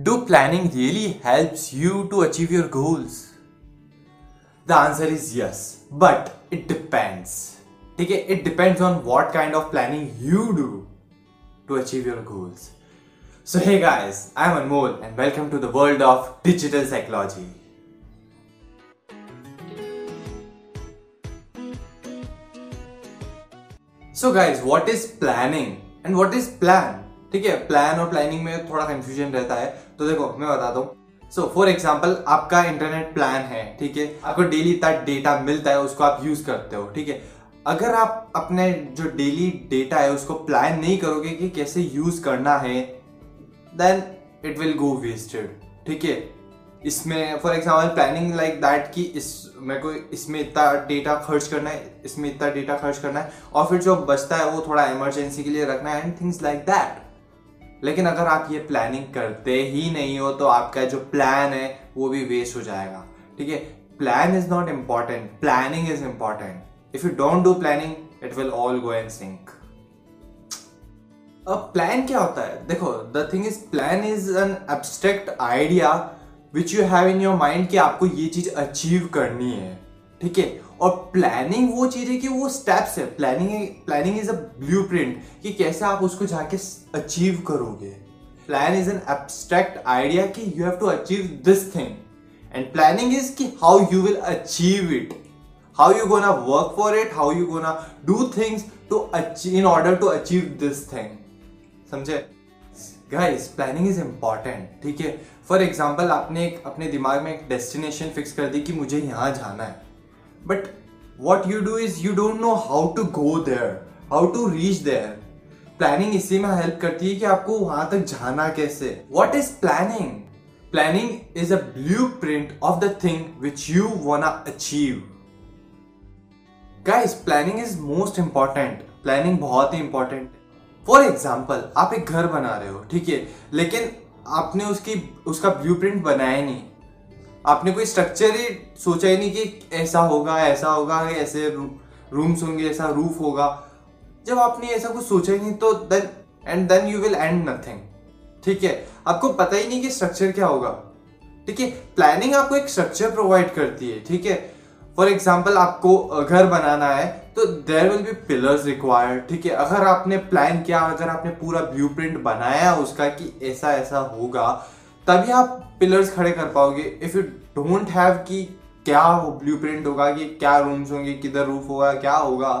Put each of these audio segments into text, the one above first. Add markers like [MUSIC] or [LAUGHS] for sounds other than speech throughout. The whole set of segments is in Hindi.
Do planning really helps you to achieve your goals? The answer is yes, but it depends. Okay, it depends on what kind of planning you do to achieve your goals. So, hey guys, I'm Anmol and welcome to the world of digital psychology. So, guys, what is planning and what is plan? ठीक है प्लान और प्लानिंग में थोड़ा कंफ्यूजन रहता है तो देखो, मैं बताता हूँ सो फॉर एग्ज़ाम्पल आपका इंटरनेट प्लान है, ठीक है? आपको डेली इतना डेटा मिलता है, उसको आप यूज़ करते हो, ठीक है? अगर आप अपने जो डेली डेटा है, उसको प्लान नहीं करोगे कि कैसे यूज़ करना है then it will go wasted ठीक है? इसमें for example planning like that कि इस, मेरे को इसमें इतना डेटा खर्च करना है, इसमें इतना डेटा खर्च करना है, और फिर जो बचता है, वो थोड़ा इमरजेंसी के लिए रखना है एंड थिंग्स लाइक दैट लेकिन अगर आप ये प्लानिंग करते ही नहीं हो तो आपका जो प्लान है, वो भी वेस्ट हो जाएगा। ठीक है? Plan is not important planning is important if you don't do planning it will all go and sink अब प्लान क्या होता है? देखो the thing is plan is an abstract idea which you have in your mind कि आपको ये चीज़ अचीव करनी है। ठीक है? और प्लानिंग वो चीज़ है कि वो स्टेप्स है. Planning planning is a blue कि कैसे आप उसको जाके अचीव करोगे. Plan is an abstract idea कि you have to achieve this thing and planning is कि how you will achieve it how you gonna work for it how you gonna do things to in order to achieve this thing समझे? गाइस प्लानिंग इज़ इंपॉर्टेंट ठीक है? फॉर एग्ज़ाम्पल आपने एक अपने दिमाग में एक डेस्टिनेशन फिक्स कर दी कि मुझे यहाँ जाना है। But what you do is you don't know how to go there, how to reach there. Planning इसी में हेल्प करती है कि आपको वहाँ तक जाना कैसे? What is planning planning is a blueprint of the thing which you wanna achieve guys planning is most important planning बहुत ही इंपॉर्टेंट फॉर एग्ज़ाम्पल आप एक घर बना रहे हो ठीक है? लेकिन आपने उसकी उसका ब्लू प्रिंट बनाया नहीं. आपने कोई स्ट्रक्चर ही सोचा ही नहीं कि ऐसा होगा ऐसा होगा ऐसे रूम्स होंगे, ऐसा रूफ होगा। जब आपने ऐसा कुछ सोचा ही नहीं तो then and then you will end nothing ठीक है? आपको पता ही नहीं कि स्ट्रक्चर क्या होगा। ठीक है? प्लानिंग आपको एक स्ट्रक्चर प्रोवाइड करती है, ठीक है? फॉर एग्ज़ाम्पल आपको घर बनाना है तो there will be pillars required ठीक है? अगर आपने प्लान किया, अगर आपने पूरा ब्लू बनाया उसका कि ऐसा ऐसा होगा तभी आप पिलर्स खड़े कर पाओगे। इफ़ यू डोंट हैव कि क्या ब्लू प्रिंट होगा कि क्या रूम्स होंगे, किधर रूफ होगा, क्या होगा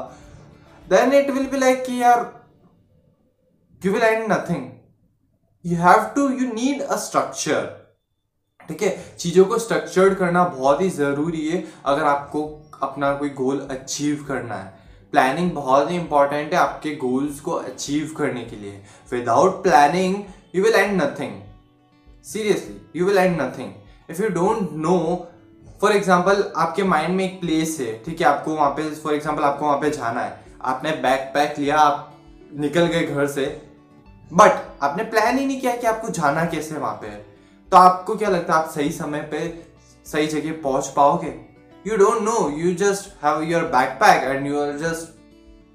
then it will be like कि यार you will end nothing you have to you need a structure ठीक है? चीज़ों को स्ट्रक्चर्ड करना बहुत ही ज़रूरी है अगर आपको अपना कोई गोल अचीव करना है। प्लानिंग बहुत ही इंपॉर्टेंट है आपके गोल्स को अचीव करने के लिए। Without planning you will end nothing seriously you will end nothing if you don't know for example आपके माइंड में एक प्लेस है, ठीक है? आपको वहाँ पे फॉर एग्ज़ाम्पल आपको वहाँ पे जाना है। आपने बैग पैक लिया, आप निकल गए घर से। बट आपने प्लान ही नहीं किया कि आपको जाना कैसे वहाँ पे तो आपको क्या लगता है, आप सही समय पे, सही जगह पहुँच पाओगे? You don't know you just have your backpack and you are just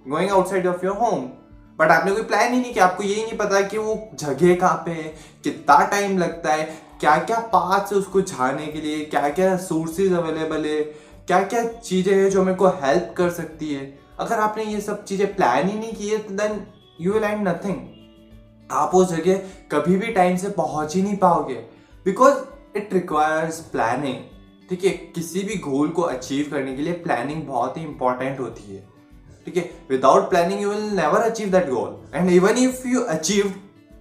going outside of your home but आपने कोई प्लान ही नहीं किया, आपको यही नहीं पता कि वो जगह कहाँ पे है, कितना टाइम लगता है क्या क्या पार्ट है उसको जाने के लिए क्या क्या सोर्सेज अवेलेबल है क्या क्या चीज़ें हैं जो मेरे को हेल्प कर सकती है। अगर आपने ये सब चीज़ें प्लान ही नहीं की है तो then you will end nothing आप उस जगह कभी भी टाइम से पहुँच ही नहीं पाओगे। बिकॉज़ इट रिक्वायर्स प्लानिंग ठीक है, किसी भी गोल को अचीव करने के लिए प्लानिंग बहुत ही इंपॉर्टेंट होती है। ठीक है? Without planning you will never achieve that goal and even if you achieve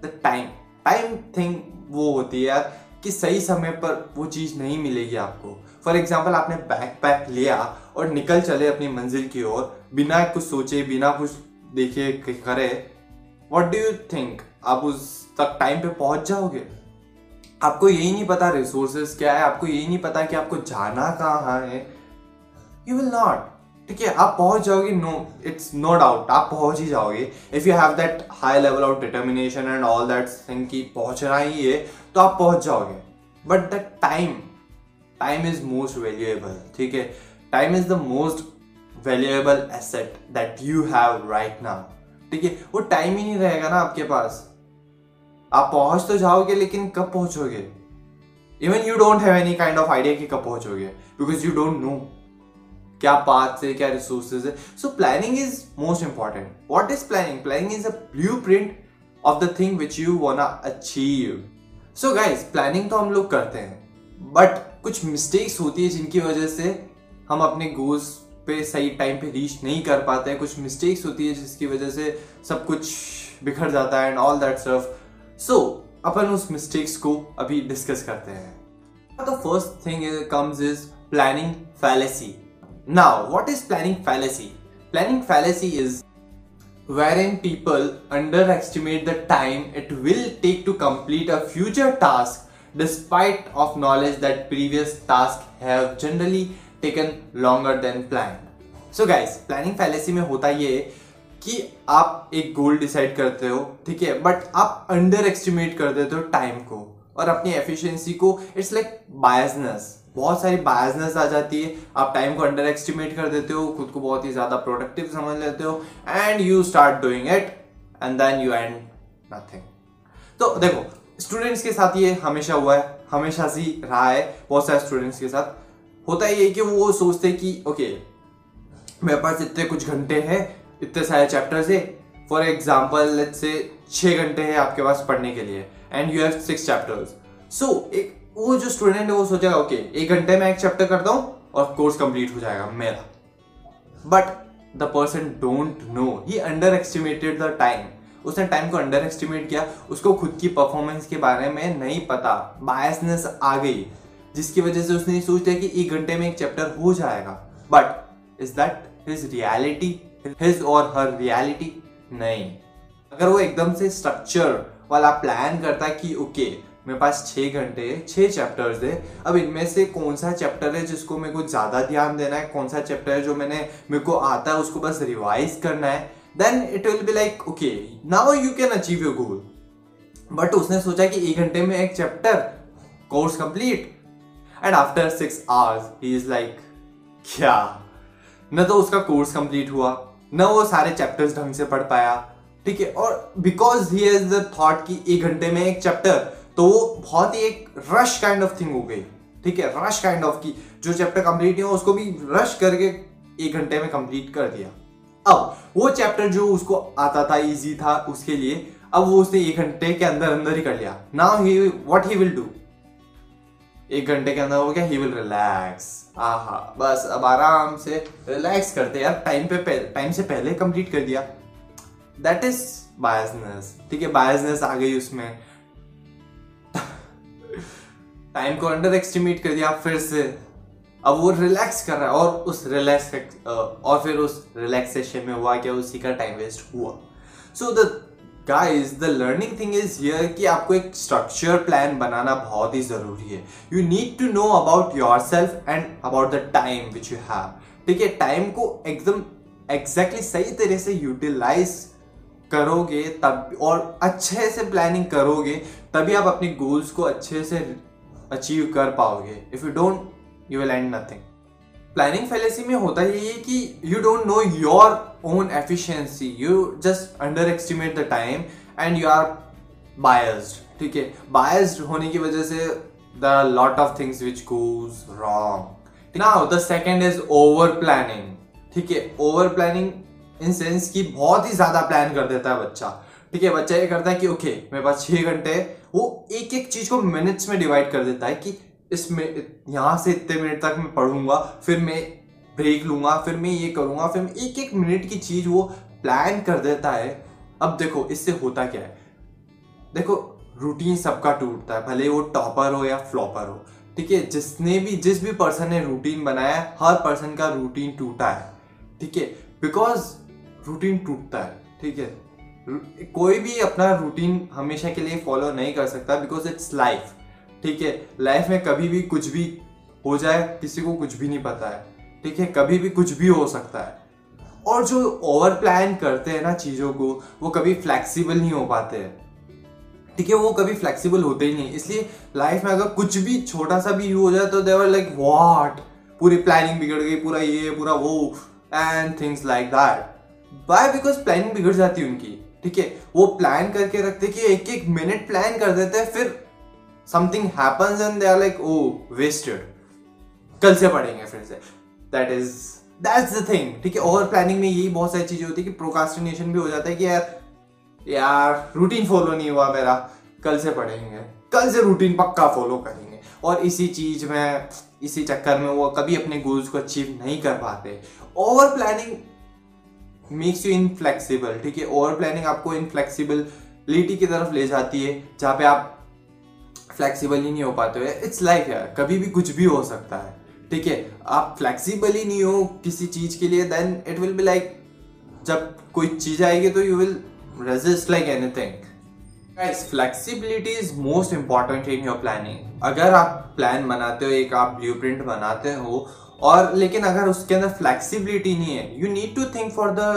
the time time thing वो होती है यार, कि सही समय पर वो चीज़ नहीं मिलेगी आपको। फॉर एग्ज़ाम्पल आपने बैक पैक लिया और निकल चले अपनी मंजिल की ओर, बिना कुछ सोचे, बिना कुछ देखे करे वॉट डू यू थिंक आप उस तक टाइम पे पहुँच जाओगे? आपको यही नहीं पता रिसोर्सेस क्या है, आपको यही नहीं पता कि आपको जाना कहाँ है। यू विल नॉट ठीक है आप पहुँच जाओगे नो इट्स नो डाउट आप पहुँच ही जाओगे। If you have that high level of determination and all that thing की पहुँचना ही है तो आप पहुँच जाओगे। But the time time is most valuable ठीक है? Time is the most valuable asset that you have right now ठीक है? वो टाइम ही नहीं रहेगा ना आपके पास। आप पहुँच तो जाओगे, लेकिन कब पहुंचोगे? Even you don't have any kind of idea कि कब पहुंचोगे बिकॉज़ यू डोंट नो क्या पाथ है क्या रिसोर्सेज है? So planning is most important what is planning planning is a blueprint of the thing which you want achieve so guys planning तो हम लोग करते हैं बट कुछ मिस्टेक्स होती है जिनकी वजह से हम अपने गोल्स पे सही टाइम पे रीच नहीं कर पाते। हैं कुछ मिस्टेक्स होती है जिसकी वजह से सब कुछ बिखर जाता है and all that stuff so अपन उस मिस्टेक्स को अभी डिस्कस करते हैं। The first thing comes is planning fallacy now what is planning fallacy planning fallacy is wherein people underestimate the time it will take to complete a future task despite of knowledge that previous tasks have generally taken longer than planned. So guys, planning fallacy में होता ये कि आप एक गोल डिसाइड करते हो ठीक है बट आप अंडर एस्टिमेट कर देते हो टाइम को और अपनी एफिशिएंसी को इट्स लाइक बायसनेस बहुत सारी बायसनेस आ जाती है। आप टाइम को अंडर एस्टिमेट कर देते हो, खुद को बहुत ही ज़्यादा प्रोडक्टिव समझ लेते हो and you start doing it and then you end nothing तो देखो स्टूडेंट्स के साथ ये हमेशा हुआ है, हमेशा से रहा है, बहुत सारे स्टूडेंट्स के साथ। होता है ये कि वो सोचते कि ओके मेरे पास इतने कुछ घंटे हैं, इतने सारे चैप्टर्स है। फॉर एग्ज़ाम्पल से छह घंटे हैं आपके पास पढ़ने के लिए and you have six chapters so एक वो जो स्टूडेंट है वो सोचेगा ओके एक घंटे में एक चैप्टर करता हूँ और कोर्स कंप्लीट हो जाएगा मेरा. But the person don't know he underestimated the time उसने टाइम को अंडर एस्टिमेट किया। उसको खुद की परफॉर्मेंस के बारे में नहीं पता। बायसनेस आ गई जिसकी वजह से उसने सोच लिया कि एक घंटे में एक चैप्टर हो जाएगा। But is that his reality his और हर रियलिटी नहीं। अगर वो एकदम से स्ट्रक्चर वाला प्लान करता है कि ओके okay, मेरे पास छः घंटे छः चैप्टर्स है। अब इनमें से कौन सा चैप्टर है जिसको मेरे को ज़्यादा ध्यान देना है? कौन सा चैप्टर है जो मैंने मेरे को आता है, उसको बस रिवाइज करना है? Then it will be like okay now you can achieve your goal but उसने सोचा कि एक घंटे में एक chapter course complete and after six hours he is like क्या? न तो उसका कोर्स कंप्लीट हुआ, न वो सारे चैप्टर्स ढंग से पढ़ पाया, ठीक है? और because he has the thought कि एक घंटे में एक चैप्टर तो वो बहुत ही एक रश काइंड ऑफ़ थिंग हो गई। ठीक है? रश काइंड ऑफ़ की जो चैप्टर कंप्लीट नहीं हो उसको भी रश करके एक घंटे में कंप्लीट कर दिया। अब वो चैप्टर जो उसको आता था इजी था उसके लिए, अब वो उसने एक घंटे के अंदर अंदर ही कर लिया। Now he what he will do एक घंटे के अंदर हो गया ही विल रिलैक्स आहा, बस अब आराम से रिलैक्स करते यार टाइम पे टाइम से पहले कंप्लीट कर दिया। दैट इज़ बायसनेस ठीक है? बायसनेस आ गई उसमें। टाइम को अंडर एस्टिमेट कर दिया, फिर से। अब वो रिलैक्स कर रहा है और उस रिलैक्स और फिर उस रिलैक्सेशन में हुआ क्या उसी का टाइम वेस्ट हुआ। So the guys the learning thing is here कि आपको एक स्ट्रक्चर प्लान बनाना बहुत ही ज़रूरी है। You need to know about yourself and about the time which you have ठीक है टाइम को एकदम एग्जैक्टली exactly सही तरह से यूटिलाइज करोगे तब, और अच्छे से प्लानिंग करोगे, तभी आप अपने गोल्स को अच्छे से अचीव कर पाओगे. If you don't you will end nothing planning fallacy में होता ही ये कि you don't know your own efficiency you just underestimate the time and you are biased ठीक है? बायस्ड होने की वजह से the lot of things which goes wrong now the second is over planning ठीक है? ओवर प्लानिंग इन सेंस की बहुत ही ज़्यादा प्लान कर देता है बच्चा. ठीक है, बच्चा ये करता है कि ओके मेरे पास छह घंटे है। वो एक एक चीज़ को मिनट्स में डिवाइड कर देता है कि इसमें यहाँ से इतने मिनट तक मैं पढ़ूँगा, फिर मैं ब्रेक लूँगा, फिर मैं ये करूँगा, फिर मैं एक एक मिनट की चीज़ वो प्लान कर देता है। अब देखो, इससे होता क्या है? देखो रूटीन सबका टूटता है, भले वो टॉपर हो या फ्लॉपर हो। ठीक है, जिसने भी, जिस भी पर्सन ने रूटीन बनाया है, हर पर्सन का रूटीन टूटा है। ठीक है बिकॉज़ रूटीन टूटता है। ठीक है कोई भी अपना रूटीन हमेशा के लिए फॉलो नहीं कर सकता बिकॉज़ इट्स लाइफ ठीक है? लाइफ में कभी भी कुछ भी हो जाए, किसी को कुछ भी नहीं पता है, ठीक है? कभी भी कुछ भी हो सकता है। और जो ओवर प्लान करते हैं ना चीज़ों को, वो कभी फ्लेक्सिबल नहीं हो पाते हैं, ठीक है? वो कभी फ्लेक्सिबल होते ही नहीं इसलिए लाइफ में अगर कुछ भी छोटा सा भी हो जाए तो देवर लाइक वॉट पूरी प्लानिंग बिगड़ गई, पूरा ये, पूरा वो and things like that by because planning बिगड़ जाती है उनकी। ठीक है, वो प्लान करके रखते कि एक एक मिनट प्लान कर देते हैं, फिर something happens and they are like oh wasted कल से पढ़ेंगे फिर से। That is that's the thing ठीक है? ओवर प्लानिंग में यही बहुत सारी चीज़ें होती है कि प्रोकास्टिनेशन भी हो जाता है कि यार यार रूटीन फॉलो नहीं हुआ मेरा। कल से पढ़ेंगे। कल से रूटीन पक्का फॉलो करेंगे। और इसी चीज़ में, इसी चक्कर में वो कभी अपने गोल्स को अचीव नहीं कर पाते। Over planning makes you inflexible ठीक है? ओवर प्लानिंग आपको इनफ्लेक्सिबिलिटी की तरफ़ ले जाती है, जहाँ पे आप फ्लेक्सिबल ही नहीं हो पाते हो। इट्स लाइक यार, कभी भी कुछ भी हो सकता है, ठीक है? आप फ्लेक्सिबल ही नहीं हो किसी चीज़ के लिए then it will be like जब कोई चीज़ आएगी तो you will resist like anything guys flexibility is most important in your planning अगर आप प्लान बनाते हो, एक आप ब्लूप्रिंट बनाते हो और लेकिन अगर उसके अंदर फ्लेक्सिबिलिटी नहीं है you need to think for the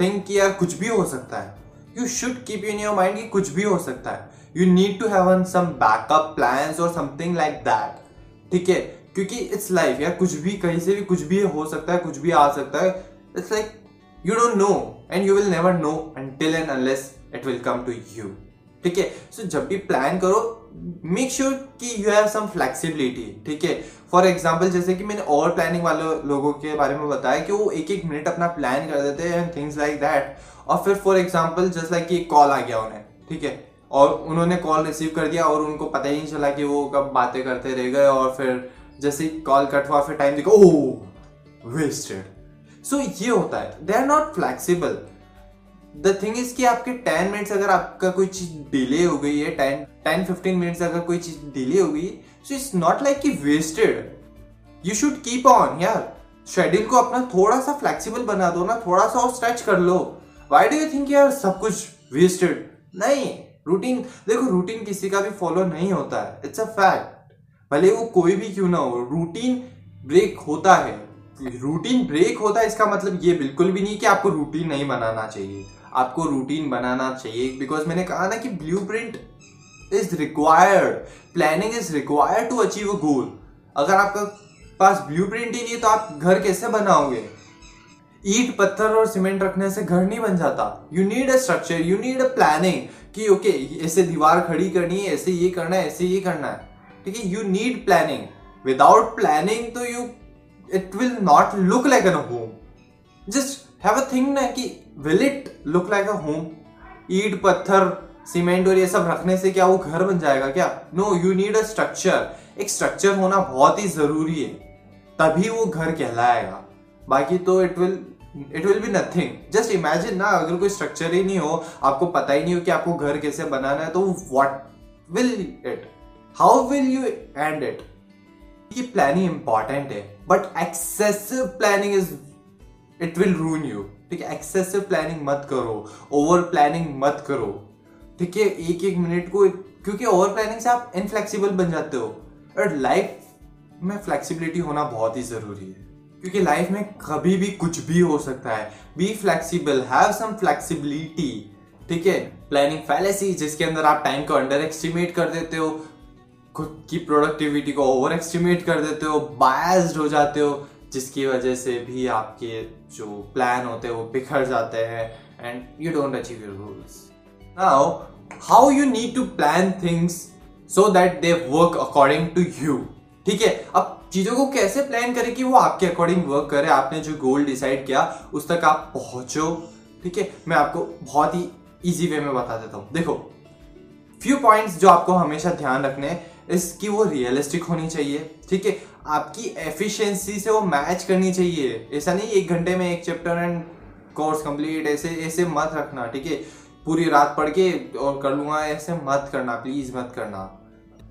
think कि यार कुछ भी हो सकता है। You should keep in your mind कि कुछ भी हो सकता है। You need to have some backup plan और समथिंग लाइक दैट ठीक है? क्योंकि इट्स लाइफ यार, कुछ भी, कहीं से भी कुछ भी हो सकता है, कुछ भी आ सकता है। It's like you don't know and you will never know till and unless it will come to you ठीक है? सो जब भी प्लान करो मेक श्योर sure कि यू हैव सम फ्लेक्सिबिलिटी ठीक है? फॉर एग्ज़ाम्पल जैसे कि मैंने और प्लानिंग वाले लोगों के बारे में बताया कि वो एक एक मिनट अपना प्लान कर देते हैं थिंग्स लाइक दैट और फिर फॉर एग्ज़ाम्पल जस्ट लाइक कि कॉल आ गया उन्हें, ठीक है? और उन्होंने कॉल रिसीव कर दिया और उनको पता ही नहीं चला कि वो कब बातें करते रह गए और फिर जैसे कॉल कट हुआ, फिर टाइम देखो ओ वेस्टेड सो ये होता है. They are not flexible the thing is कि आपके टेन मिनट्स अगर आपका कोई चीज़ डिले हो गई है टेन टेन फिफ्टीन मिनट्स अगर कोई चीज़ डिले हो गई सो इट्स नॉट लाइक कि wasted you should keep on यार. शेड्यूल को अपना थोड़ा सा फ्लेक्सिबल बना दो ना थोड़ा सा और स्ट्रेच कर लो. वाई डू यू थिंक यार सब कुछ वेस्टेड नहीं. रूटीन देखो रूटीन किसी का भी फॉलो नहीं होता है. इट्स अ फैक्ट भले वो कोई भी क्यों ना हो रूटीन ब्रेक होता है. रूटीन ब्रेक होता है, इसका मतलब ये बिल्कुल भी नहीं कि आपको रूटीन नहीं बनाना चाहिए. आपको रूटीन बनाना चाहिए। बिकॉज़ मैंने कहा ना कि blueprint is required planning is required to achieve a goal अगर आपका पास ब्लू प्रिंट ही नहीं तो आप घर कैसे बनाओगे? ईट पत्थर और सीमेंट रखने से घर नहीं बन जाता। You need a structure you need a planning कि ओके okay, ऐसे दीवार खड़ी करनी है ऐसे ये करना है ऐसे ये करना है। ठीक है? You need planning without planning तो you it will not look like an home just have a thing ना कि will it look like a home ईट, पत्थर सीमेंट और ये सब रखने से क्या वो घर बन जाएगा क्या? No you need a structure एक स्ट्रक्चर होना बहुत ही ज़रूरी है। तभी वो घर कहलाएगा। बाकी तो it will it will be nothing just imagine ना, अगर कोई स्ट्रक्चर ही नहीं हो, आपको पता ही नहीं हो कि आपको घर कैसे बनाना है तो what will it how will you end it कि प्लानिंग इंपॉर्टेंट है। But excessive planning is it will ruin you ठीक है एक्सेसिव प्लानिंग मत करो ओवर प्लानिंग मत करो। ठीक है, एक एक मिनट को, क्योंकि ओवर प्लानिंग से आप इनफ्लेक्सिबल बन जाते हो। और लाइफ में फ्लेक्सिबिलिटी होना बहुत ही ज़रूरी है। क्योंकि लाइफ में कभी भी कुछ भी हो सकता है। Be flexible have some flexibility ठीक है प्लानिंग फैलेसी जिसके अंदर आप टाइम को अंडर एस्टिमेट कर देते हो। खुद की प्रोडक्टिविटी को ओवर एस्टिमेट कर देते हो। बायस्ड हो जाते हो। जिसकी वजह से भी आपके जो प्लान होते हैं वो बिखर जाते हैं and you don't achieve your goals now how you need to plan things so that they work according to you ठीक है? अब चीज़ों को कैसे प्लान करें कि वो आपके अकॉर्डिंग वर्क करे? आपने जो गोल डिसाइड किया, उस तक आप पहुंचो। ठीक है? मैं आपको बहुत ही इजी वे में बता देता हूँ। देखो फ्यू पॉइंट्स जो आपको हमेशा ध्यान रखने हैं इसकी वो रियलिस्टिक होनी चाहिए। ठीक है? आपकी एफिशिएंसी से वो मैच करनी चाहिए। ऐसा नहीं एक घंटे में एक चैप्टर एंड कोर्स कंप्लीट ऐसे ऐसे मत रखना, ठीक है? पूरी रात पढ़ के और कर लूँगा, ऐसे मत करना प्लीज़ मत करना।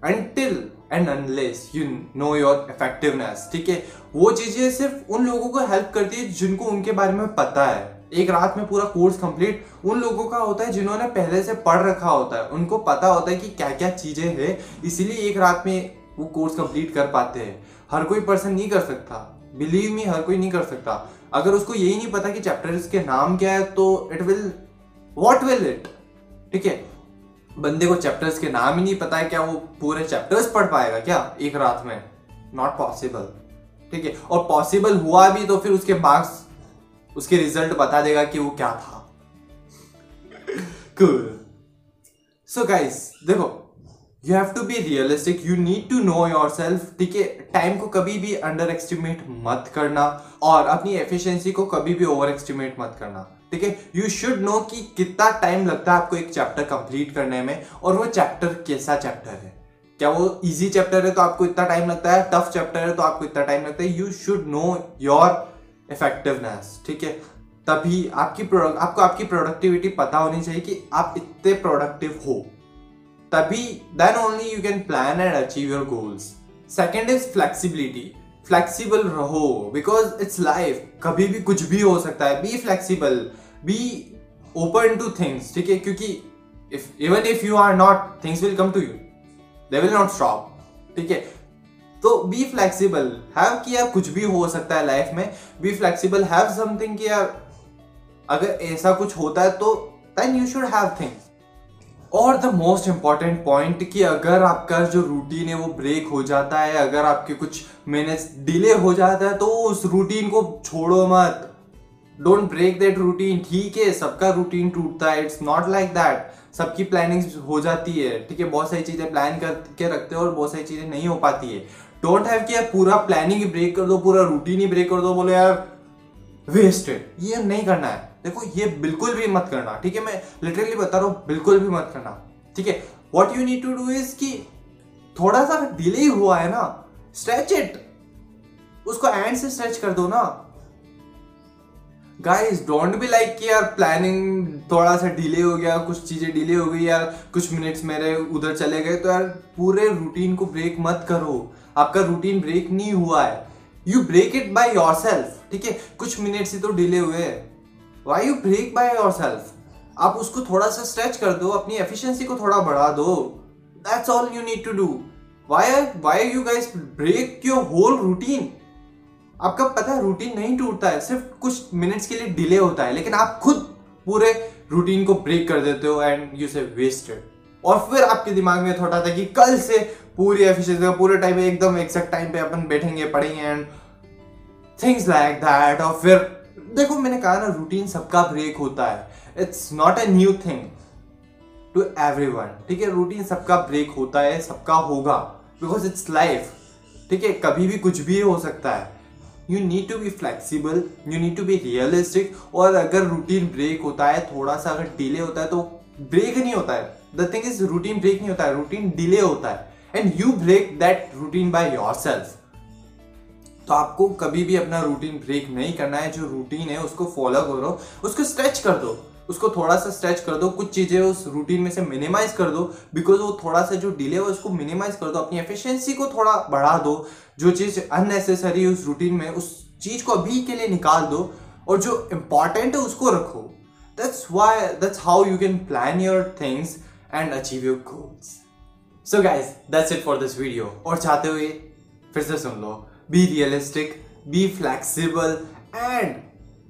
Until and unless you know your effectiveness ठीक है? वो चीज़ें सिर्फ़ उन लोगों को हेल्प करती है जिनको उनके बारे में पता है। एक रात में पूरा कोर्स कंप्लीट उन लोगों का होता है जिन्होंने पहले से पढ़ रखा होता है। उनको पता होता है कि क्या क्या चीज़ें हैं, इसीलिए एक रात में वो कोर्स कंप्लीट कर पाते हैं। हर कोई पर्सन नहीं कर सकता। बिलीव मी हर कोई नहीं कर सकता। अगर उसको यही नहीं पता कि चैप्टर्स के नाम क्या है तो it will what will it ठीक है? बंदे को चैप्टर्स के नाम ही नहीं पता है क्या वो पूरे चैप्टर्स पढ़ पाएगा क्या एक रात में? नॉट पॉसिबल ठीक है? और पॉसिबल हुआ भी तो फिर उसके मार्क्स उसके रिज़ल्ट बता देगा कि वो क्या था। [LAUGHS] So guys, देखो you have to be realistic you need to know yourself ठीक है टाइम को कभी भी अंडर एस्टिमेट मत करना और अपनी एफिशिएंसी को कभी भी ओवर एस्टिमेट मत करना ठीक है यू शुड नो कि कितना टाइम लगता है आपको एक चैप्टर कंप्लीट करने में और वो चैप्टर कैसा चैप्टर है क्या वो इजी चैप्टर है तो आपको इतना टाइम लगता है टफ चैप्टर है तो आपको इतना टाइम लगता है you should know your effectiveness ठीक है तभी आपकी प्रोडक्ट आपको आपकी प्रोडक्टिविटी पता होनी चाहिए कि आप इतने प्रोडक्टिव हो तभी then only you can plan and achieve your goals second is flexibility flexible रहो बिकॉज़ इट्स लाइफ कभी भी कुछ भी हो सकता है be flexible be open to things ठीक है? क्योंकि if even if you are not things will come to you they will not stop ठीक है? तो बी फ्लेक्सिबल हैव कि कुछ भी हो सकता है लाइफ में बी फ्लेक्सिबल हैव समथिंग कि अगर ऐसा कुछ होता है तो then you should have things और द मोस्ट इंपॉर्टेंट पॉइंट कि अगर आपका जो रूटीन है वो ब्रेक हो जाता है, अगर आपके कुछ मिनट्स डिले हो जाता है तो उस रूटीन को छोड़ो मत। डोंट ब्रेक दैट रूटीन ठीक है, सबका रूटीन टूटता है इट्स नॉट लाइक दैट सबकी प्लानिंग हो जाती है, ठीक है, बहुत सारी चीज़ें प्लान करके रखते हो और बहुत सारी चीज़ें नहीं हो पाती है। डोंट हैव कि यार पूरा प्लानिंग ही ब्रेक कर दो, पूरा रूटीन ही ब्रेक कर दो, बोले यार वेस्टेड ये नहीं करना है। देखो, ये बिल्कुल भी मत करना, ठीक है? मैं लिटरली बता रहा हूँ, बिल्कुल भी मत करना, ठीक है? What you need to do is कि थोड़ा सा डिले हुआ है ना स्ट्रेच इट उसको एंड से स्ट्रेच कर दो ना। गाइस डोंट बी लाइक कि यार प्लानिंग थोड़ा सा डिले हो गया, कुछ चीज़ें डिले हो गई यार, कुछ मिनट्स मेरे उधर चले गए तो यार पूरे रूटीन को ब्रेक मत करो। आपका रूटीन ब्रेक नहीं हुआ है। You break it by yourself ठीक है? कुछ मिनट्स ही तो डिले हुए why you break by yourself आप उसको थोड़ा सा स्ट्रेच कर दो, अपनी एफिशिएंसी को थोड़ा बढ़ा दो। That's all you need to do why why you guys break your whole routine आपका पता है रूटीन नहीं टूटता है, सिर्फ़ कुछ मिनट्स के लिए डिले होता है, लेकिन आप खुद पूरे रूटीन को ब्रेक कर देते हो एंड यू से वेस्टेड और फिर आपके दिमाग में थोड़ा था कि कल से पूरी एफिशिएंसी पूरे टाइम एकदम एक्सैक्ट टाइम पे अपन बैठेंगे, पढ़ेंगे एंड थिंग्स लाइक दैट और फिर देखो, मैंने कहा ना रूटीन सबका ब्रेक होता है। It's not a new thing to every ठीक है? रूटीन सबका ब्रेक होता है, सबका होगा बिकॉज़ इट्स लाइफ ठीक है? कभी भी कुछ भी हो सकता है। You need to be flexible you need to be realistic और अगर रूटीन ब्रेक होता है थोड़ा सा अगर डिले होता है तो ब्रेक नहीं होता है। The thing is routine break नहीं होता है रूटीन डिले होता है। And you break that routine by yourself तो आपको कभी भी अपना रूटीन ब्रेक नहीं करना है, जो रूटीन है, उसको फॉलो करो, उसको स्ट्रेच कर दो, उसको थोड़ा सा स्ट्रेच कर दो, कुछ चीज़ें उस रूटीन में से मिनिमाइज कर दो बिकॉज़ वो थोड़ा सा जो डिले है, उसको मिनिमाइज कर दो, अपनी एफिशिएंसी को थोड़ा बढ़ा दो, जो चीज़ अननेसेसरी उस रूटीन में, उस चीज़ को अभी के लिए निकाल दो, और जो इंपॉर्टेंट है, उसको रखो। That's why that's how you can plan your things and achieve your goals so guys that's it for this video और चाहते हुए फिर से सुन लो। Be realistic be flexible and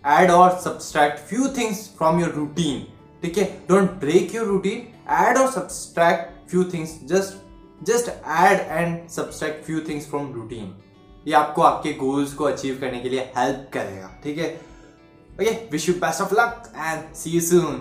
add or subtract few things from your routine ठीक है don't break your routine add or subtract few things just just add and subtract few things from routine ये आपको आपके गोल्स को अचीव करने के लिए हेल्प करेगा ठीक है okay wish you best of luck and see you soon